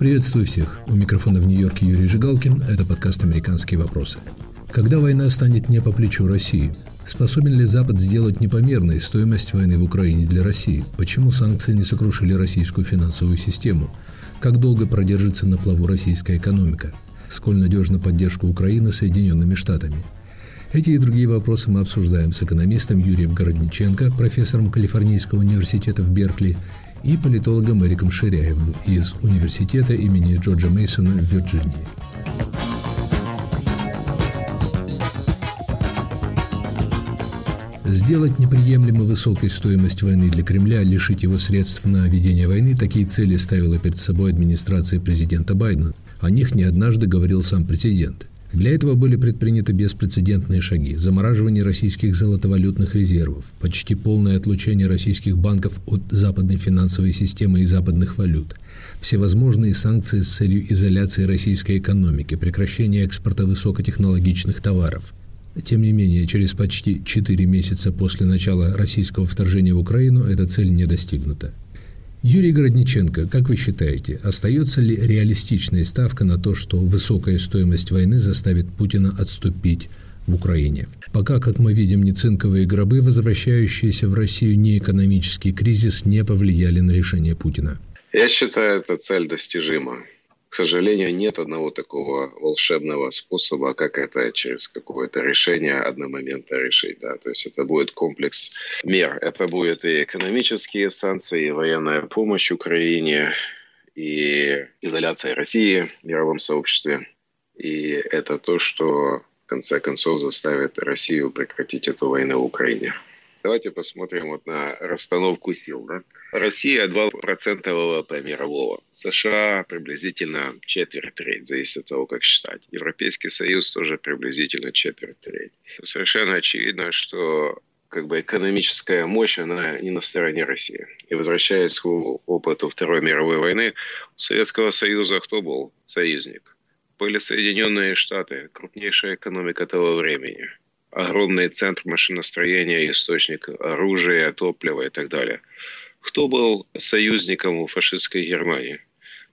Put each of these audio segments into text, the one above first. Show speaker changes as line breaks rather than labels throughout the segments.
Приветствую всех. У микрофона в Нью-Йорке Юрий Жигалкин. Это подкаст «Американские вопросы». Когда война станет не по плечу России? Способен ли Запад сделать непомерной стоимость войны в Украине для России? Почему санкции не сокрушили российскую финансовую систему? Как долго продержится на плаву российская экономика? Сколь надежна поддержка Украины Соединенными Штатами? Эти и другие вопросы мы обсуждаем с экономистом Юрием Городниченко, профессором Калифорнийского университета в Беркли и политологом Эриком Ширяевым из университета имени Джорджа Мейсона в Вирджинии. Сделать неприемлемо высокой стоимость войны для Кремля, лишить его средств на ведение войны – такие цели ставила перед собой администрация президента Байдена. О них не однажды говорил сам президент. Для этого были предприняты беспрецедентные шаги. Замораживание российских золотовалютных резервов, почти полное отлучение российских банков от западной финансовой системы и западных валют, всевозможные санкции с целью изоляции российской экономики, прекращение экспорта высокотехнологичных товаров. Тем не менее, через почти 4 месяца после начала российского вторжения в Украину эта цель не достигнута. Юрий Городниченко, как вы считаете, остается ли реалистичная ставка на то, что высокая стоимость войны заставит Путина отступить в Украине? Пока, как мы видим, не цинковые гробы, возвращающиеся в Россию не экономический кризис, не повлияли на решение Путина.
Я считаю, эта цель достижима. К сожалению, нет одного такого волшебного способа, как это через какое-то решение одномоментно решить. Да? То есть это будет комплекс мер. Это будет и экономические санкции, и военная помощь Украине, и изоляция России в мировом сообществе. И это то, что в конце концов заставит Россию прекратить эту войну в Украине. Давайте посмотрим вот на расстановку сил. Да? Россия 2% ВВП мирового. США приблизительно четверть треть, зависит от того, как считать. Европейский Союз тоже приблизительно четверть треть. Совершенно очевидно, что как бы экономическая мощь, она не на стороне России. И возвращаясь к опыту Второй мировой войны, у Советского Союза кто был союзник? Были Соединенные Штаты, крупнейшая экономика того времени – огромный центр машиностроения, источник оружия, топлива и так далее. Кто был союзником у фашистской Германии?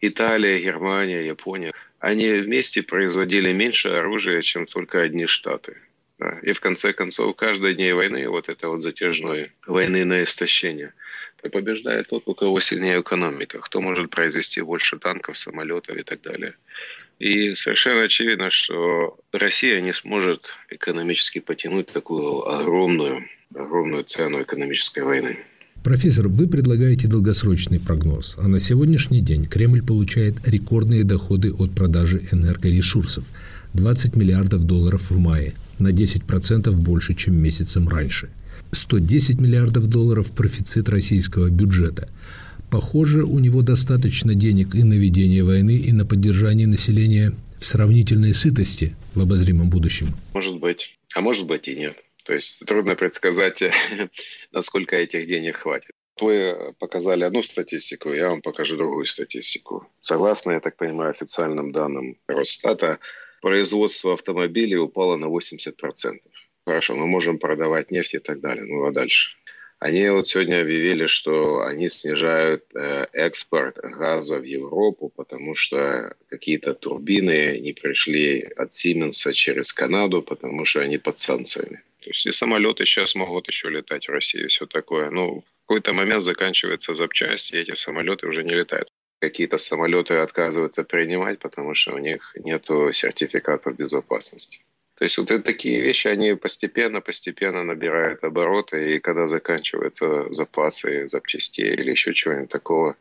Италия, Германия, Япония. Они вместе производили меньше оружия, чем только одни штаты. И в конце концов, каждой дней войны, вот это вот затяжной войны на истощение, побеждает тот, у кого сильнее экономика, кто может произвести больше танков, самолетов и так далее. И совершенно очевидно, что Россия не сможет экономически потянуть такую огромную, огромную цену экономической войны.
Профессор, вы предлагаете долгосрочный прогноз, а на сегодняшний день Кремль получает рекордные доходы от продажи энергоресурсов – 20 миллиардов долларов в мае, на 10% больше, чем месяцем раньше. 110 миллиардов долларов профицит российского бюджета. Похоже, у него достаточно денег и на ведение войны, и на поддержание населения в сравнительной сытости в обозримом будущем.
Может быть. А может быть и нет. То есть трудно предсказать, насколько этих денег хватит. Вы показали одну статистику, я вам покажу другую статистику. Согласно, я так понимаю, официальным данным Росстата, производство автомобилей упало на 80%. Хорошо, мы можем продавать нефть и так далее. Ну а дальше? Они вот сегодня объявили, что они снижают э, экспорт газа в Европу, потому что какие-то турбины не пришли от Сименса через Канаду, потому что они под санкциями. То есть и самолеты сейчас могут еще летать в России, все такое. Но в какой-то момент заканчивается запчасти, и эти самолеты уже не летают какие-то самолеты отказываются принимать, потому что у них нет сертификатов безопасности. То есть вот такие вещи, они постепенно-постепенно набирают обороты, и когда заканчиваются запасы запчастей или еще чего-нибудь такого,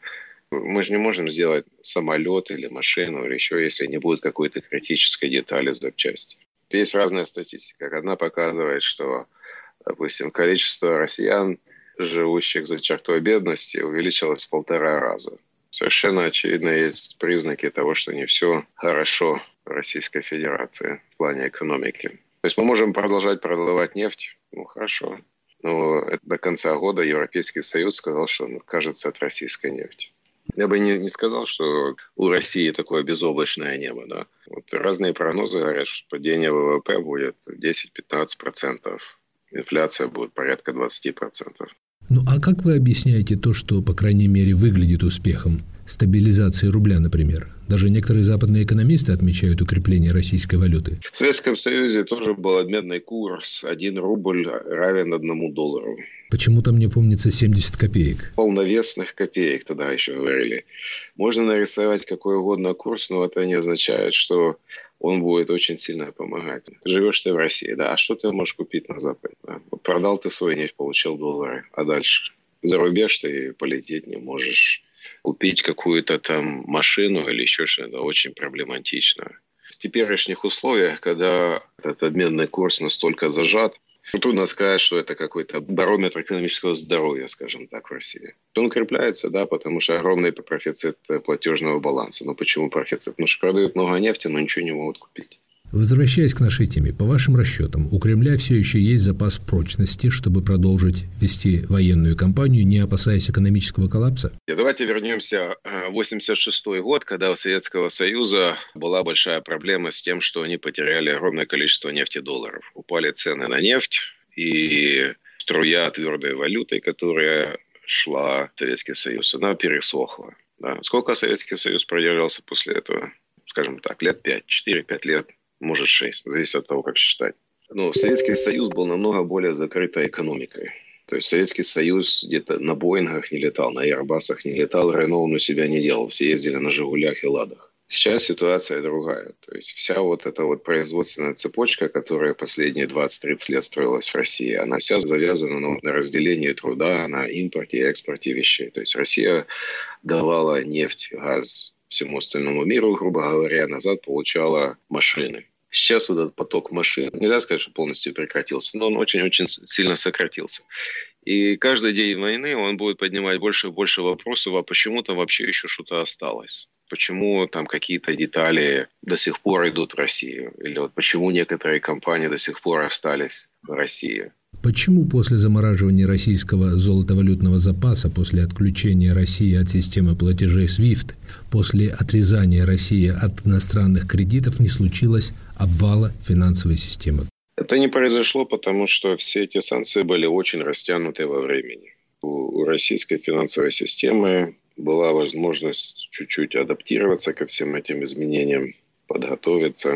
мы же не можем сделать самолет или машину или еще, если не будет какой-то критической детали запчасти. Есть разная статистика. Одна показывает, что, допустим, количество россиян, живущих за чертой бедности, увеличилось в полтора раза совершенно очевидно есть признаки того, что не все хорошо Российской Федерации в плане экономики. То есть мы можем продолжать продавать нефть, ну хорошо, но до конца года Европейский Союз сказал, что он откажется от российской нефти. Я бы не, не сказал, что у России такое безоблачное небо. Да? Вот разные прогнозы говорят, что падение ВВП будет 10-15%, инфляция будет порядка 20%.
Ну а как вы объясняете то, что, по крайней мере, выглядит успехом стабилизации рубля, например? Даже некоторые западные экономисты отмечают укрепление российской валюты.
В Советском Союзе тоже был обменный курс. Один рубль равен одному доллару.
Почему-то мне помнится 70 копеек.
Полновесных копеек тогда еще говорили. Можно нарисовать какой угодно курс, но это не означает, что он будет очень сильно помогать. Живешь ты в России, да, а что ты можешь купить на Западе? Да? Продал ты свой нефть, получил доллары, а дальше? За рубеж ты полететь не можешь. Купить какую-то там машину или еще что-то очень проблематично. В теперешних условиях, когда этот обменный курс настолько зажат, Трудно сказать, что это какой-то барометр экономического здоровья, скажем так, в России. Он укрепляется, да, потому что огромный профицит платежного баланса. Но почему профицит? Потому что продают много нефти, но ничего не могут купить.
Возвращаясь к нашей теме, по вашим расчетам, у Кремля все еще есть запас прочности, чтобы продолжить вести военную кампанию, не опасаясь экономического коллапса?
Давайте вернемся в 86 год, когда у Советского Союза была большая проблема с тем, что они потеряли огромное количество нефтедолларов. Упали цены на нефть, и струя твердой валюты, которая шла в Советский Союз, она пересохла. Да. Сколько Советский Союз продержался после этого? Скажем так, лет 5, 4-5 лет может 6, зависит от того, как считать. Но Советский Союз был намного более закрытой экономикой. То есть Советский Союз где-то на Боингах не летал, на Airbusах не летал, Рено он у себя не делал. Все ездили на Жигулях и Ладах. Сейчас ситуация другая. То есть вся вот эта вот производственная цепочка, которая последние 20-30 лет строилась в России, она вся завязана на, на разделении труда, на импорте и экспорте вещей. То есть Россия давала нефть, газ, всему остальному миру, грубо говоря, назад получала машины. Сейчас вот этот поток машин, нельзя сказать, что полностью прекратился, но он очень-очень сильно сократился. И каждый день войны он будет поднимать больше и больше вопросов, а почему там вообще еще что-то осталось? Почему там какие-то детали до сих пор идут в Россию? Или вот почему некоторые компании до сих пор остались в России?
Почему после замораживания российского золотовалютного запаса, после отключения России от системы платежей SWIFT, после отрезания России от иностранных кредитов не случилось обвала финансовой системы?
Это не произошло, потому что все эти санкции были очень растянуты во времени. У российской финансовой системы была возможность чуть-чуть адаптироваться ко всем этим изменениям подготовиться.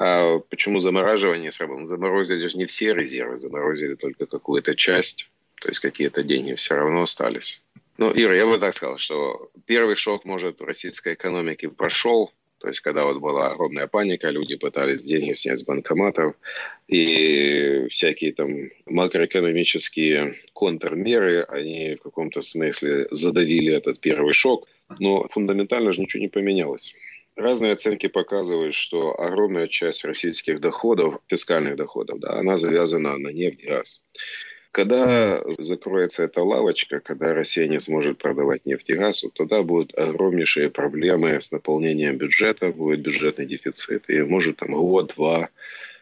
А почему замораживание сразу? Заморозили же не все резервы, заморозили только какую-то часть, то есть какие-то деньги все равно остались. Ну, Ира, я бы так сказал, что первый шок, может, в российской экономике прошел, то есть, когда вот была огромная паника, люди пытались деньги снять с банкоматов, и всякие там макроэкономические контрмеры, они в каком-то смысле задавили этот первый шок, но фундаментально же ничего не поменялось. Разные оценки показывают, что огромная часть российских доходов, фискальных доходов, да, она завязана на нефть и газ. Когда закроется эта лавочка, когда Россия не сможет продавать нефть и газ, тогда будут огромнейшие проблемы с наполнением бюджета, будет бюджетный дефицит. И может там год-два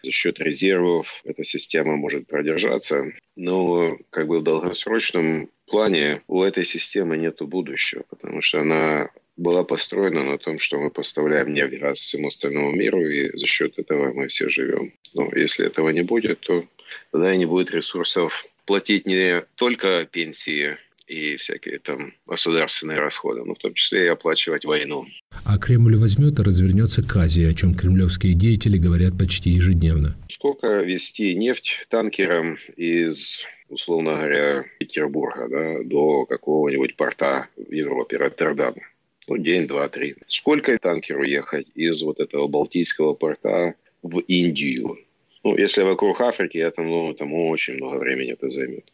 за счет резервов эта система может продержаться. Но как бы в долгосрочном плане у этой системы нет будущего, потому что она была построена на том, что мы поставляем нефть, газ всему остальному миру, и за счет этого мы все живем. Но если этого не будет, то тогда и не будет ресурсов платить не только пенсии и всякие там государственные расходы, но в том числе и оплачивать войну.
А Кремль возьмет и развернется к Азии, о чем кремлевские деятели говорят почти ежедневно.
Сколько вести нефть танкером из условно говоря, Петербурга да, до какого-нибудь порта в Европе, Роттердама? Ну, день, два, три. Сколько танкеру ехать из вот этого Балтийского порта в Индию? Ну, если вокруг Африки, это, ну, там очень много времени это займет.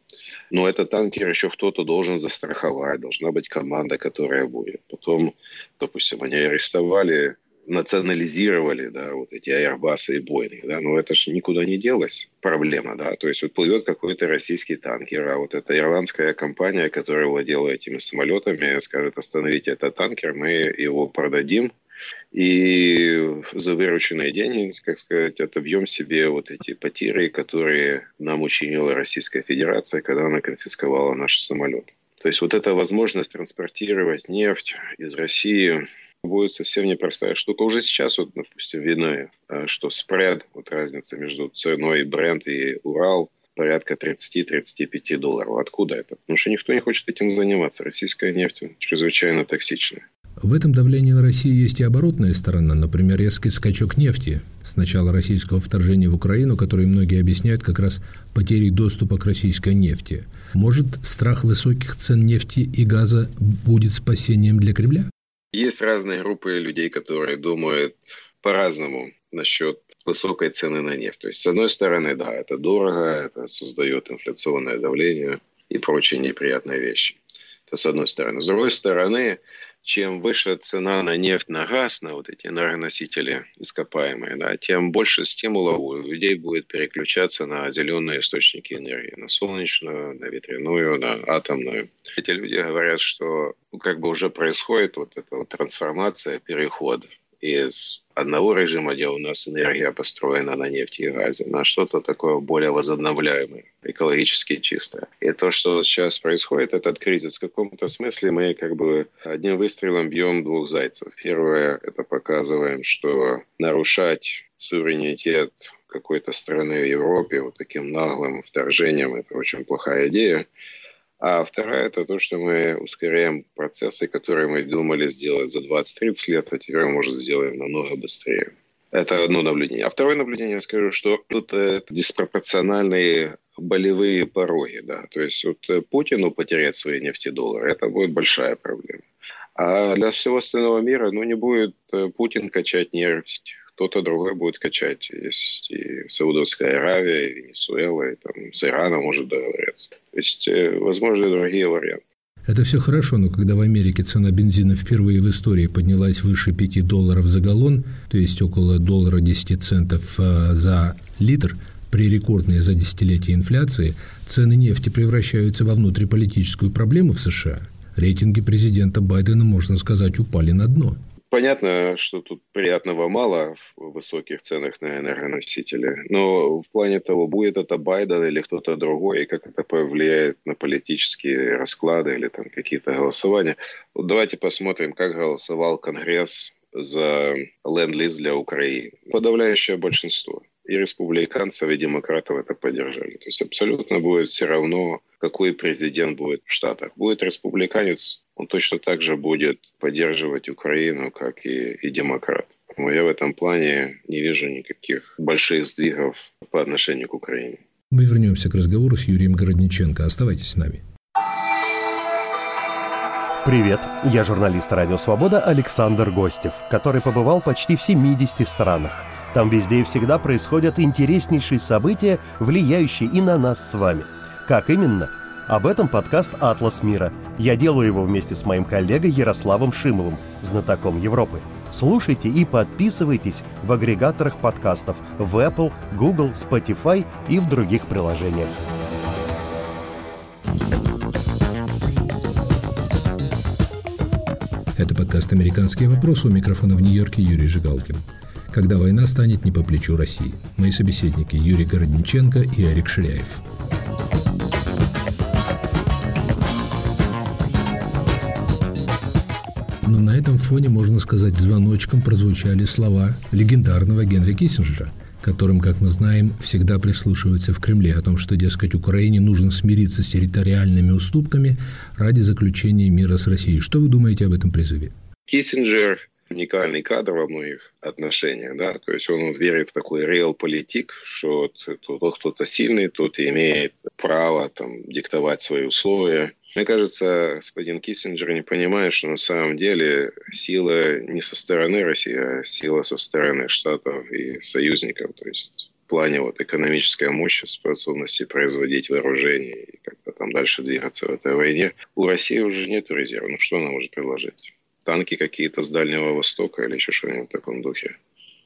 Но этот танкер еще кто-то должен застраховать, должна быть команда, которая будет. Потом, допустим, они арестовали национализировали, да, вот эти Airbus и Boeing, да, но это же никуда не делось, проблема, да, то есть вот плывет какой-то российский танкер, а вот эта ирландская компания, которая владела этими самолетами, скажет, остановите этот танкер, мы его продадим, и за вырученные деньги, как сказать, отобьем себе вот эти потери, которые нам учинила Российская Федерация, когда она конфисковала наши самолеты. То есть вот эта возможность транспортировать нефть из России будет совсем непростая штука. Уже сейчас, вот, допустим, видно, э, что спред, вот разница между ценой бренд и Урал, порядка 30-35 долларов. Откуда это? Потому что никто не хочет этим заниматься. Российская нефть чрезвычайно токсичная.
В этом давлении на Россию есть и оборотная сторона, например, резкий скачок нефти с начала российского вторжения в Украину, который многие объясняют как раз потерей доступа к российской нефти. Может, страх высоких цен нефти и газа будет спасением для Кремля?
Есть разные группы людей, которые думают по-разному насчет высокой цены на нефть. То есть, с одной стороны, да, это дорого, это создает инфляционное давление и прочие неприятные вещи. Это с одной стороны. С другой стороны, чем выше цена на нефть, на газ, на вот эти энергоносители ископаемые, да, тем больше стимулов у людей будет переключаться на зеленые источники энергии, на солнечную, на ветряную, на атомную. Эти люди говорят, что как бы уже происходит вот эта вот трансформация, переход из одного режима, где у нас энергия построена на нефти и газе, на что-то такое более возобновляемое, экологически чистое. И то, что сейчас происходит, этот кризис, в каком-то смысле мы как бы одним выстрелом бьем двух зайцев. Первое, это показываем, что нарушать суверенитет какой-то страны в Европе вот таким наглым вторжением – это очень плохая идея. А вторая – это то, что мы ускоряем процессы, которые мы думали сделать за 20-30 лет, а теперь, может, сделаем намного быстрее. Это одно наблюдение. А второе наблюдение, я скажу, что тут это диспропорциональные болевые пороги. Да? То есть вот э, Путину потерять свои нефтедоллары – это будет большая проблема. А для всего остального мира ну, не будет э, Путин качать нефть, кто-то другой будет качать. Есть и Саудовская Аравия, и Венесуэла, и там с Ираном может договориться. То есть, э, возможно, и другие варианты.
Это все хорошо, но когда в Америке цена бензина впервые в истории поднялась выше 5 долларов за галлон, то есть около доллара 10 центов э, за литр, при рекордной за десятилетие инфляции, цены нефти превращаются во внутриполитическую проблему в США. Рейтинги президента Байдена, можно сказать, упали на дно.
Понятно, что тут приятного мало в высоких ценах на энергоносители, но в плане того, будет это Байден или кто-то другой, и как это повлияет на политические расклады или там какие-то голосования. Вот давайте посмотрим, как голосовал Конгресс за ленд-лиз для Украины. Подавляющее большинство и республиканцев, и демократов это поддержали. То есть абсолютно будет все равно, какой президент будет в Штатах. Будет республиканец, он точно так же будет поддерживать Украину, как и, и демократ. Но я в этом плане не вижу никаких больших сдвигов по отношению к Украине.
Мы вернемся к разговору с Юрием Городниченко. Оставайтесь с нами.
Привет, я журналист «Радио Свобода» Александр Гостев, который побывал почти в 70 странах. Там везде и всегда происходят интереснейшие события, влияющие и на нас с вами. Как именно? Об этом подкаст «Атлас мира». Я делаю его вместе с моим коллегой Ярославом Шимовым, знатоком Европы. Слушайте и подписывайтесь в агрегаторах подкастов в Apple, Google, Spotify и в других приложениях.
Это подкаст «Американские вопросы» у микрофона в Нью-Йорке Юрий Жигалкин. Когда война станет не по плечу России. Мои собеседники Юрий Городниченко и Арик Ширяев. Но на этом фоне, можно сказать, звоночком прозвучали слова легендарного Генри Киссинджера – которым, как мы знаем, всегда прислушиваются в Кремле, о том, что, дескать, Украине нужно смириться с территориальными уступками ради заключения мира с Россией. Что вы думаете об этом призыве?
Киссинджер уникальный кадр во многих отношениях, да, то есть он верит в такой реал-политик, что тот кто-то сильный, тот имеет право там диктовать свои условия. Мне кажется, господин Киссинджер не понимает, что на самом деле сила не со стороны России, а сила со стороны Штатов и союзников, то есть в плане вот экономической мощи, способности производить вооружение и как-то там дальше двигаться в этой войне. У России уже нет резерва. Ну что она может предложить? Танки какие-то с Дальнего Востока или еще что-нибудь в таком духе.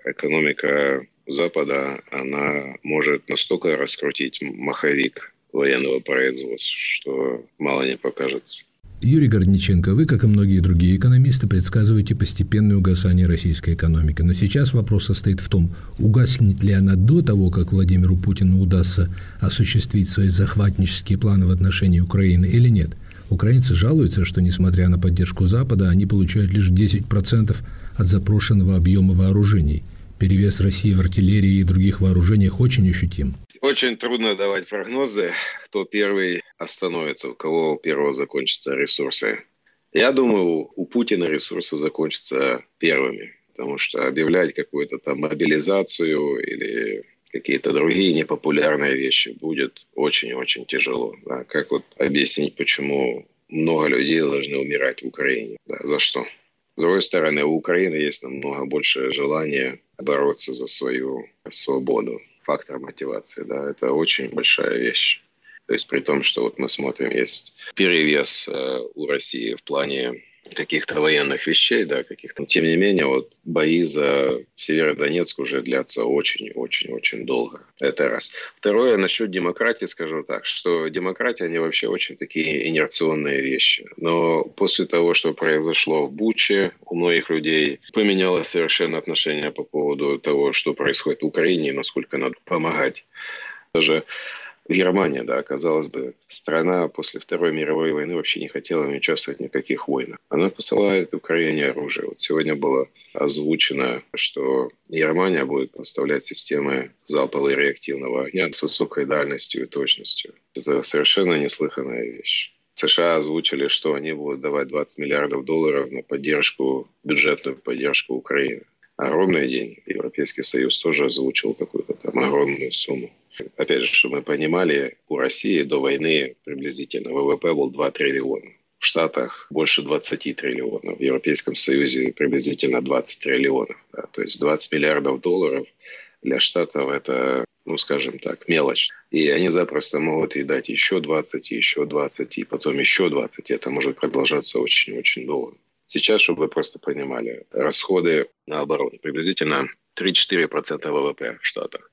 Экономика Запада, она может настолько раскрутить маховик военного производства, что мало не покажется.
Юрий Гордниченко, вы, как и многие другие экономисты, предсказываете постепенное угасание российской экономики. Но сейчас вопрос состоит в том, угаснет ли она до того, как Владимиру Путину удастся осуществить свои захватнические планы в отношении Украины или нет – Украинцы жалуются, что, несмотря на поддержку Запада, они получают лишь 10% от запрошенного объема вооружений. Перевес России в артиллерии и других вооружениях очень ощутим.
Очень трудно давать прогнозы, кто первый остановится, у кого первого закончатся ресурсы. Я думаю, у Путина ресурсы закончатся первыми, потому что объявлять какую-то там мобилизацию или какие-то другие непопулярные вещи будет очень-очень тяжело. Да? Как вот объяснить, почему много людей должны умирать в Украине? Да? За что? С другой стороны, у Украины есть намного больше желания бороться за свою свободу. Фактор мотивации, да, это очень большая вещь. То есть при том, что вот мы смотрим, есть перевес э, у России в плане каких-то военных вещей, да, каких-то. Тем не менее, вот бои за Северодонецк уже длятся очень-очень-очень долго. Это раз. Второе, насчет демократии скажу так, что демократия, они вообще очень такие инерционные вещи. Но после того, что произошло в Буче, у многих людей поменялось совершенно отношение по поводу того, что происходит в Украине и насколько надо помогать. Даже Германия, да, казалось бы, страна после Второй мировой войны вообще не хотела участвовать в никаких войнах. Она посылает Украине оружие. Вот сегодня было озвучено, что Германия будет поставлять системы залпового реактивного огня с высокой дальностью и точностью. Это совершенно неслыханная вещь. США озвучили, что они будут давать 20 миллиардов долларов на поддержку, бюджетную поддержку Украины. Огромные деньги. Европейский Союз тоже озвучил какую-то там огромную сумму. Опять же, чтобы мы понимали, у России до войны приблизительно ВВП был 2 триллиона. В Штатах больше 20 триллионов. В Европейском Союзе приблизительно 20 триллионов. Да. То есть 20 миллиардов долларов для Штатов это, ну, скажем так, мелочь. И они запросто могут и дать еще 20, и еще 20, и потом еще 20. И это может продолжаться очень-очень долго. Сейчас, чтобы вы просто понимали, расходы на оборону приблизительно 3-4% ВВП в Штатах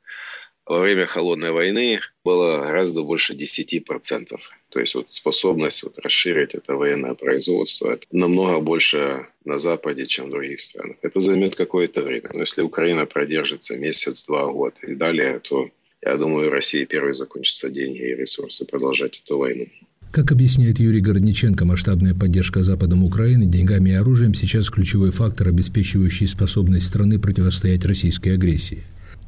во время холодной войны было гораздо больше 10%. То есть вот способность вот расширить это военное производство это намного больше на Западе, чем в других странах. Это займет какое-то время. Но если Украина продержится месяц, два, год и далее, то я думаю, России первые закончатся деньги и ресурсы продолжать эту войну.
Как объясняет Юрий Городниченко, масштабная поддержка Западом Украины деньгами и оружием сейчас ключевой фактор, обеспечивающий способность страны противостоять российской агрессии.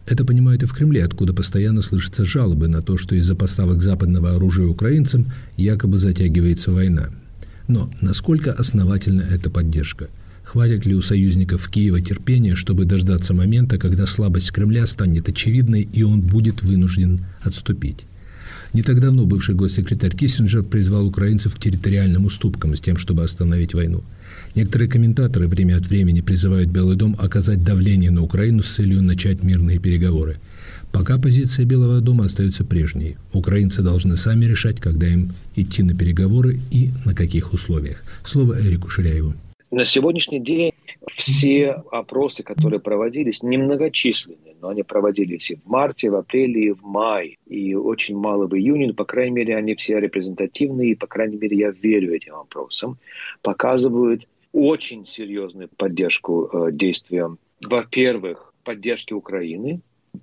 Это понимают и в Кремле, откуда постоянно слышатся жалобы на то, что из-за поставок западного оружия украинцам якобы затягивается война. Но насколько основательна эта поддержка? Хватит ли у союзников Киева терпения, чтобы дождаться момента, когда слабость Кремля станет очевидной и он будет вынужден отступить? Не так давно бывший госсекретарь Киссинджер призвал украинцев к территориальным уступкам с тем, чтобы остановить войну. Некоторые комментаторы время от времени призывают Белый дом оказать давление на Украину с целью начать мирные переговоры. Пока позиция Белого дома остается прежней. Украинцы должны сами решать, когда им идти на переговоры и на каких условиях. Слово Эрику Ширяеву.
На сегодняшний день все опросы, которые проводились, немногочисленные, но они проводились и в марте, в апреле, и в мае, и очень мало в июне, но, по крайней мере, они все репрезентативные, и, по крайней мере, я верю этим опросам, показывают очень серьезную поддержку э, действиям, во-первых, поддержки Украины,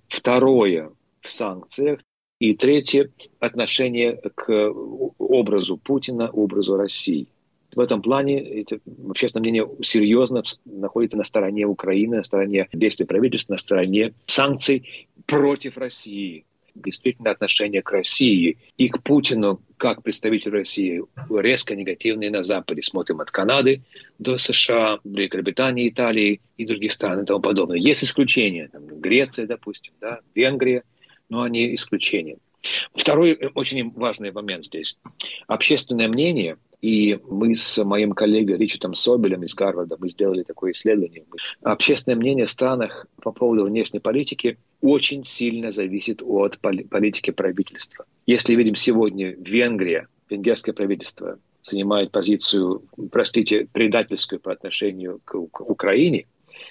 второе, в санкциях, и третье, отношение к образу Путина, образу России в этом плане это, общественное мнение серьезно находится на стороне Украины, на стороне действий правительства, на стороне санкций против России. Действительно, отношение к России и к Путину как представителю России резко негативные на Западе. Смотрим от Канады до США, Великобритании, Италии и других стран и тому подобное. Есть исключения. Там, Греция, допустим, да, Венгрия, но они исключения. Второй очень важный момент здесь. Общественное мнение – и мы с моим коллегой Ричардом Собелем из Гарварда мы сделали такое исследование. Общественное мнение в странах по поводу внешней политики очень сильно зависит от политики правительства. Если видим сегодня Венгрия, венгерское правительство занимает позицию, простите, предательскую по отношению к, Украине,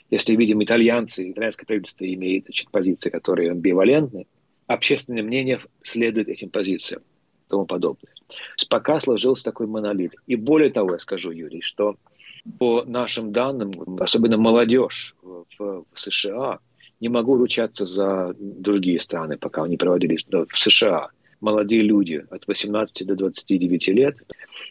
если видим итальянцы, итальянское правительство имеет значит, позиции, которые амбивалентны, общественное мнение следует этим позициям и тому подобное. Пока сложился такой монолит. И более того, я скажу, Юрий, что по нашим данным, особенно молодежь в, США, не могу ручаться за другие страны, пока они проводились в США. Молодые люди от 18 до 29 лет,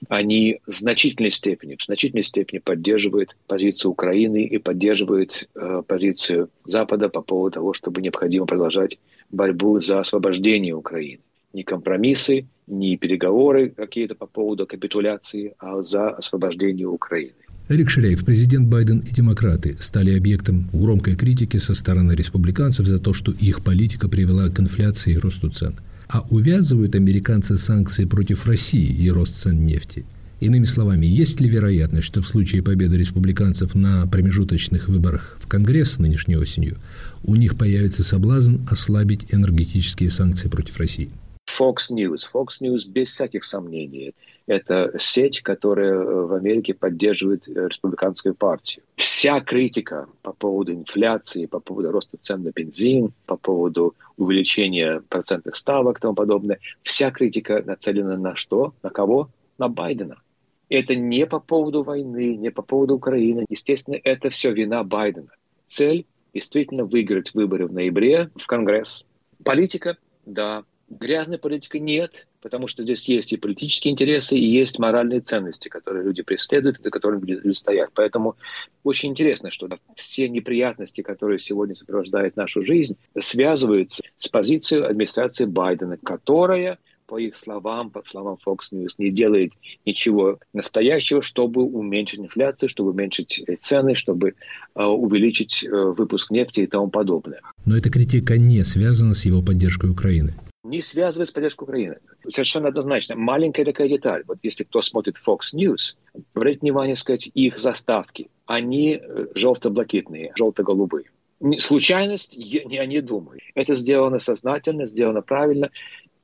они в значительной степени, в значительной степени поддерживают позицию Украины и поддерживают э, позицию Запада по поводу того, чтобы необходимо продолжать борьбу за освобождение Украины. Не компромиссы, не переговоры какие-то по поводу капитуляции, а за освобождение Украины.
Эрик Ширяев, президент Байден и демократы стали объектом громкой критики со стороны республиканцев за то, что их политика привела к инфляции и росту цен. А увязывают американцы санкции против России и рост цен нефти. Иными словами, есть ли вероятность, что в случае победы республиканцев на промежуточных выборах в Конгресс нынешней осенью у них появится соблазн ослабить энергетические санкции против России?
Fox News. Fox News без всяких сомнений. Это сеть, которая э, в Америке поддерживает э, республиканскую партию. Вся критика по поводу инфляции, по поводу роста цен на бензин, по поводу увеличения процентных ставок и тому подобное, вся критика нацелена на что? На кого? На Байдена. Это не по поводу войны, не по поводу Украины. Естественно, это все вина Байдена. Цель действительно выиграть выборы в ноябре в Конгресс. Политика, да, Грязной политики нет, потому что здесь есть и политические интересы, и есть моральные ценности, которые люди преследуют, за которыми люди стоят. Поэтому очень интересно, что все неприятности, которые сегодня сопровождают нашу жизнь, связываются с позицией администрации Байдена, которая по их словам, по словам Fox News, не делает ничего настоящего, чтобы уменьшить инфляцию, чтобы уменьшить цены, чтобы э, увеличить э, выпуск нефти и тому подобное.
Но эта критика не связана с его поддержкой Украины
не связывает с поддержкой Украины. Совершенно однозначно. Маленькая такая деталь. Вот если кто смотрит Fox News, обратите внимание, сказать, их заставки. Они э, желто-блакитные, желто-голубые. Случайность, я не думаю. Это сделано сознательно, сделано правильно.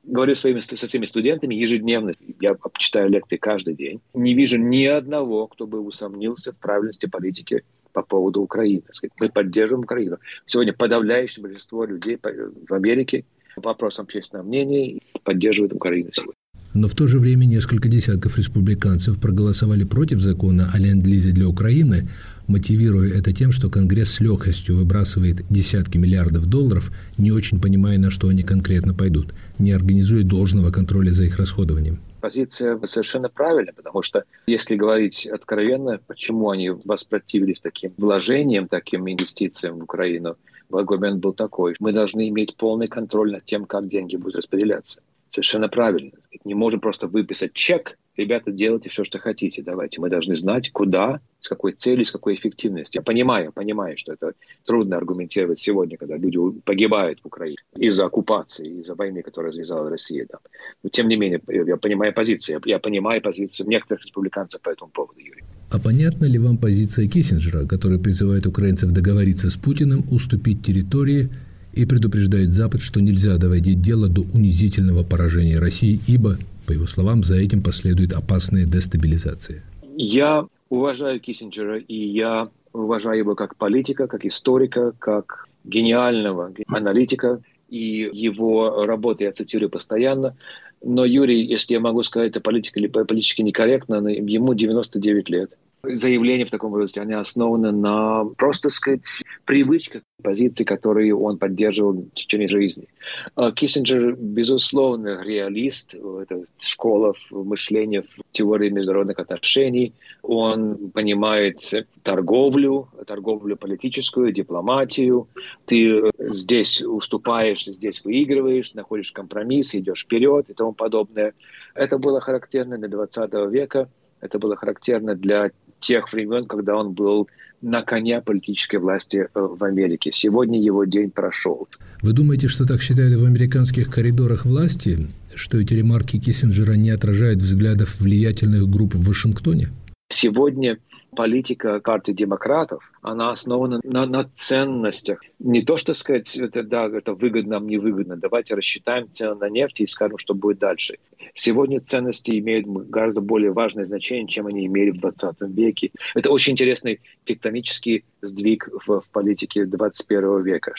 Говорю своими, со всеми студентами ежедневно, я читаю лекции каждый день. Не вижу ни одного, кто бы усомнился в правильности политики по поводу Украины. Мы поддерживаем Украину. Сегодня подавляющее большинство людей в Америке вопросам общественного мнения поддерживает Украину сегодня.
Но в то же время несколько десятков республиканцев проголосовали против закона о ленд-лизе для Украины, мотивируя это тем, что Конгресс с легкостью выбрасывает десятки миллиардов долларов, не очень понимая, на что они конкретно пойдут, не организуя должного контроля за их расходованием.
Позиция совершенно правильная, потому что если говорить откровенно, почему они воспротивились таким вложениям, таким инвестициям в Украину, аргумент был такой. Мы должны иметь полный контроль над тем, как деньги будут распределяться. Совершенно правильно. Не можем просто выписать чек, ребята, делайте все, что хотите, давайте. Мы должны знать, куда, с какой целью, с какой эффективностью. Я понимаю, понимаю, что это трудно аргументировать сегодня, когда люди погибают в Украине из-за оккупации, из-за войны, которую развязала Россия. Там. Но тем не менее, я понимаю позицию. Я понимаю позицию некоторых республиканцев по этому поводу, Юрий.
А понятна ли вам позиция Киссинджера, который призывает украинцев договориться с Путиным, уступить территории и предупреждает Запад, что нельзя доводить дело до унизительного поражения России, ибо, по его словам, за этим последует опасная дестабилизация?
Я уважаю Киссинджера, и я уважаю его как политика, как историка, как гениального аналитика, и его работы я цитирую постоянно. Но Юрий, если я могу сказать это политика или политически некорректно, ему 99 лет заявления в таком роде, они основаны на, просто сказать, привычках, позиции, которые он поддерживал в течение жизни. А Киссинджер, безусловно, реалист, это школа мышления в теории международных отношений. Он понимает торговлю, торговлю политическую, дипломатию. Ты здесь уступаешь, здесь выигрываешь, находишь компромисс, идешь вперед и тому подобное. Это было характерно для 20 века. Это было характерно для тех времен, когда он был на коне политической власти э, в Америке. Сегодня его день прошел.
Вы думаете, что так считают в американских коридорах власти, что эти ремарки Киссинджера не отражают взглядов влиятельных групп в Вашингтоне?
Сегодня политика партии демократов, она основана на, на ценностях. Не то, что сказать, это, да, это выгодно, нам невыгодно. Давайте рассчитаем цены на нефть и скажем, что будет дальше. Сегодня ценности имеют гораздо более важное значение, чем они имели в 20 веке. Это очень интересный тектонический сдвиг в, в политике 21 века.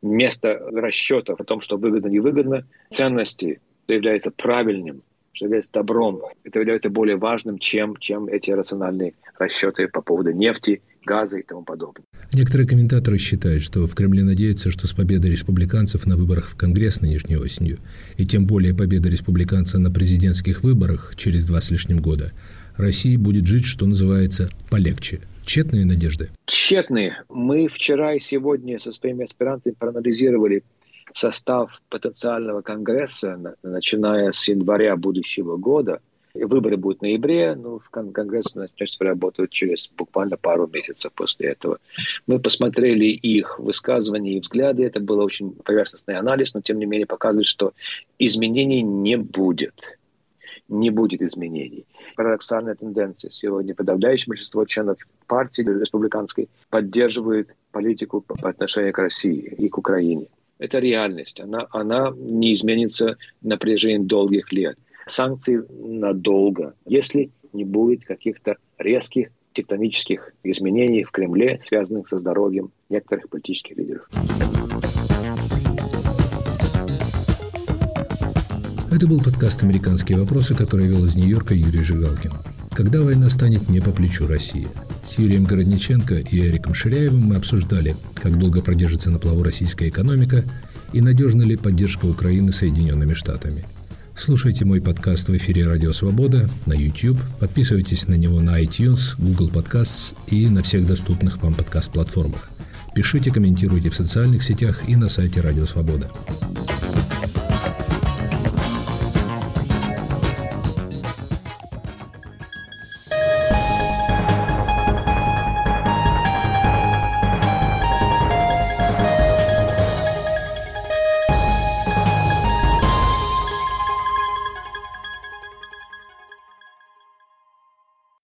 Вместо расчетов о том, что выгодно-невыгодно, ценности являются правильным что является добром, это является более важным, чем, чем эти рациональные расчеты по поводу нефти, газа и тому подобное.
Некоторые комментаторы считают, что в Кремле надеются, что с победой республиканцев на выборах в Конгресс нынешней осенью, и тем более победа республиканца на президентских выборах через два с лишним года, России будет жить, что называется, полегче. Тщетные надежды?
Тщетные. Мы вчера и сегодня со своими аспирантами проанализировали состав потенциального Конгресса, начиная с января будущего года – Выборы будут в ноябре, ну, Конгресс начнется работать через буквально пару месяцев после этого. Мы посмотрели их высказывания и взгляды. Это был очень поверхностный анализ, но тем не менее показывает, что изменений не будет. Не будет изменений. Парадоксальная тенденция. Сегодня подавляющее большинство членов партии республиканской поддерживает политику по отношению к России и к Украине. Это реальность. Она, она не изменится на протяжении долгих лет санкции надолго, если не будет каких-то резких тектонических изменений в Кремле, связанных со здоровьем некоторых политических лидеров.
Это был подкаст «Американские вопросы», который вел из Нью-Йорка Юрий Жигалкин. Когда война станет не по плечу России? С Юрием Городниченко и Эриком Ширяевым мы обсуждали, как долго продержится на плаву российская экономика и надежна ли поддержка Украины Соединенными Штатами – Слушайте мой подкаст в эфире «Радио Свобода» на YouTube. Подписывайтесь на него на iTunes, Google Podcasts и на всех доступных вам подкаст-платформах. Пишите, комментируйте в социальных сетях и на сайте «Радио Свобода».